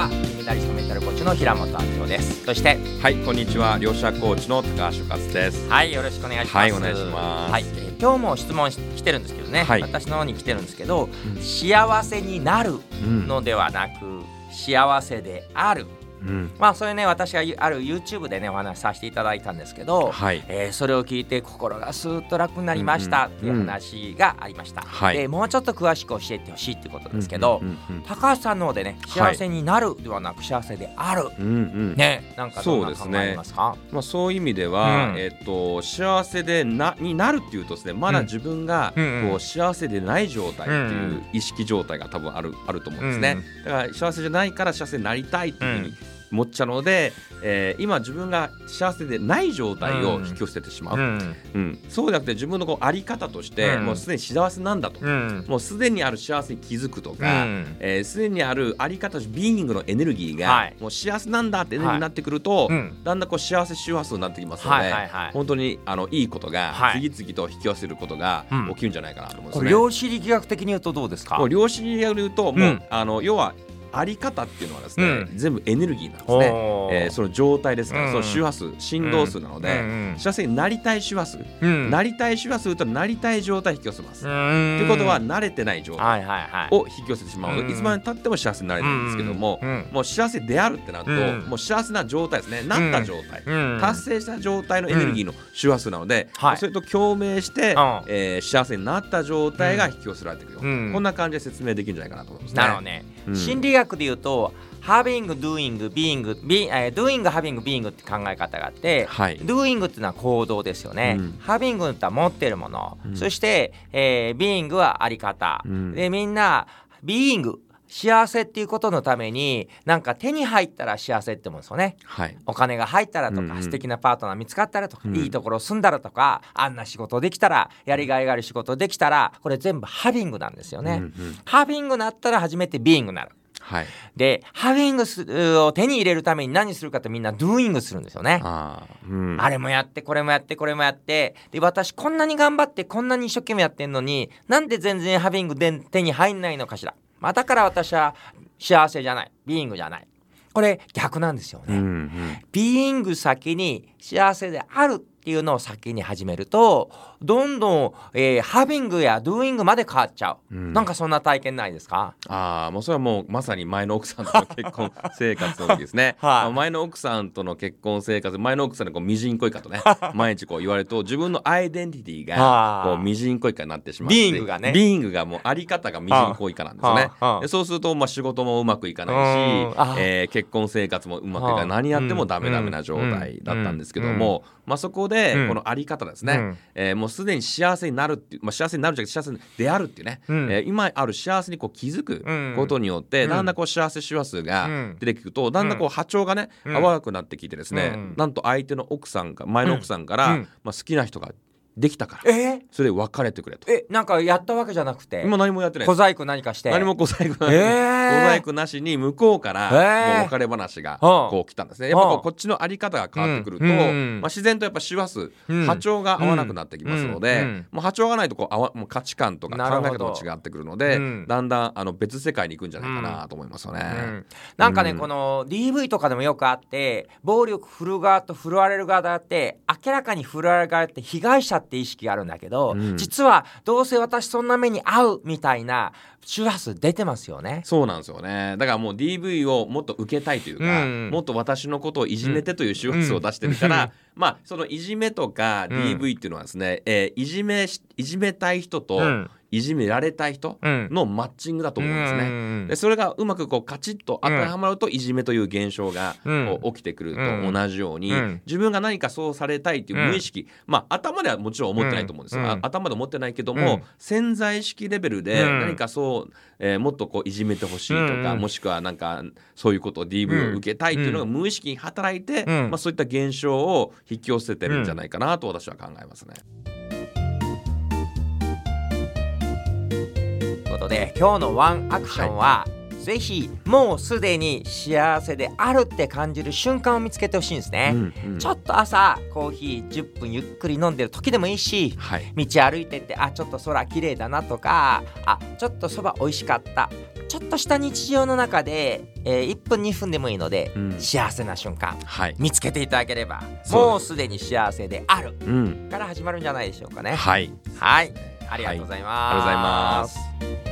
は金メダリストメンタルコーチの平本明夫です。そしてはい、こんにちは。両者コーチの高橋勝です。はいよろしくお願いします。はいお願いします。はい、えー今日も質問し来てるんですけどね、はい。私の方に来てるんですけど、うん。幸せになるうんのではなく幸せであるうん、まあそれね私がある YouTube でねお話しさせていただいたんですけど、はい、えーそれを聞いて心がスーッと楽になりましたっていう話がありました、はい。でもうちょっと詳しく教えてほしいっていうことですけど、うんうん高橋さん。の方でねはい。幸せになるではなく幸せである、うん、うん。うんねなんかどんな考そうですね。えますか？まあそういう意味では、うん。えっと幸せでなになるっていうとですね、まだ自分がうんうん。こう幸せでない状態ってうんういうん。意識状態が多分あるあると思うんですね。だから幸せじゃないから幸せになりたいっていうふうに思っちゃうので、えー今自分が幸せでない状態を引き寄せてしまう。うん。うん。そうじゃなくて自分のこうあり方として、うん。もうすでに幸せなんだと。うん。もうすでにある幸せに気づくとうか、ん。えーすでにあるあり方ビーイングのエネルギーが、はい。もう幸せなんだってエネルギーになってくると、うん。だんだんこう幸せ周波数になってきますので、はい。はい。はい。本当にあのいいことがはい。次々と引き寄せることがうん。起きるんじゃないかなと思うんですこね。れ量子力学的に言うとどうですか？量子力学で言うと、もううん。あの要はあり方っていうのはですね、うん。全部エネルギーなんですね。えーその状態ですから、うん。その周波数振動数なので、うん幸せになりたい周波数、うん。なりたい周波数となりたい状態を引き寄せます。とということは慣れてない状態を引き寄せてしまう。のいつまでたっても幸せになれないんですけども、うんもう幸せであるってなると、うん。もう幸せな状態ですね。なった状態、うん。達成した状態のエネルギーの周波数なので、はい。それと共鳴して、うん。えー幸せになった状態が引き寄せられていくよ、うん。こんな感じで説明できるんじゃないかなと思いますね。なるほどね、うん。心理学で言うと having, doing, being, be, えー doing, having, being って考え方があって、はい。doing っていうのは行動ですよね、うん。having って持ってるもの、うん。そして、えー being はあり方、うん。でみんな being 幸せっていうことのためになんか手に入ったら幸せって思うんですよね。はい。お金が入ったらとか、うんうん。素敵なパートナー見つかったらとか、うん。いいところ住んだらとかあんな仕事できたらやりがいがある仕事できたらこれ全部ハビングなんですよね、うんうん。ハビングなったら初めてビーイングになる。はい。でハビングすを手に入れるために何するかってみんなドゥーイングするんですよね。あー、うん。あれもやってこれもやってこれもやって。で私こんなに頑張ってこんなに一生懸命やってんのになんで全然ハビングで手に入んないのかしら、まあ、だから私は幸せじゃない。ビーイングじゃない。これ逆なんですよね、うんうん。ビーイング先に幸せであるっていうのを先に始めるとどんどん、えーハビングやドゥーイングまで変わっちゃう、うん。なんかそんな体験ないですか？ああもうそれはもうまさに前の奥さんとの結婚生活の時ですね、はい。まあ前の奥さんとの結婚生活前の奥さんにこうミジンコイカとね毎日こう言われると自分のアイデンティティはあがこうミジンコイカになってしまってビーイングがね。ビーイングがもうあり方がミジンコイカなんですよね。でそうするとまあ仕事もうまくいかないしうん。あ、えー結婚生活もうまくいかはあない。何やってもダメダメな状態だったんですけども、まあ、そこでうん。このあり方ですね、うん。えーもうすでに幸せになるっていう、まあ、幸せになるじゃなくて幸せであるっていうね、うん。えー今ある幸せにこう気づくうん。ことによって、うん。だんだんこう幸せ周波数がうん。出てくると、だんだんこう波長がね、うん。合わなくなってきてですね、うん。なんと相手の奥さんが前の奥さんから、うん。まあ、好きな人ができたから。え？それで別れてくれと。えなんかやったわけじゃなくて？今何もやってない小細工何かして？何も小細工なし、えー。小細工なしに向こうからえー。もう別れ話がはあこう来たんですね。やっぱこっちのあり方が変わってくると、うん。うん。まあ、自然とやっぱ周波数、うん。波長が合わなくなってきますので、うん。うん。もう波長がないとこう合わもう価値観とか考え方も違ってくるので、うん。だんだんあの別世界に行くんじゃないかなと思いますよね。うん。なんかね、うん。この DV とかでもよくあって暴力振る側と振るわれる側だって明らかに振るわれる側って被害者って意識があるんだけど、うん。実はどうせ私そんな目に遭うみたいな周波数出てますよね。そうなんですよね。だからもう DV をもっと受けたいというか、うん。もっと私のことをいじめてという周波数を出してるから、うんまあそのいじめとかうん。DV っていうのはですね、えーいじめしいじめたい人と、うん。いじめられたい人うん。のマッチングだと思うんですね。うんでそれがうまくこうカチッと当てはまるといじめという現象がうん。こう起きてくると同じように、うん。自分が何かそうされたいっていう無意識、まあ頭ではもちろん思ってないと思うんですよ、うん。あ頭で思ってないけども、うん。潜在意識レベルでうん。何かそう、えーもっとこういじめてほしいとか、うん。もしくはなんかそういうことを DV を受けたいっていうのが無意識に働いて、うん。まあ、そういった現象を引き寄せてるんじゃないかなと私は考えますね。ということで今日のワンアクションは、ぜひもうすでに幸せであるって感じる瞬間を見つけてほしいんですね、うんうん。ちょっと朝コーヒー10分ゆっくり飲んでる時でもいいしはい。道歩いてってあちょっと空綺麗だなとかあちょっとそば美味しかった。ちょっとした日常の中で、えー1分2分でもいいので、うん。幸せな瞬間はい。見つけていただければもうすでに幸せであるうん。から始まるんじゃないでしょうかね。はい。はい。ありがとうございます、ありがとうございます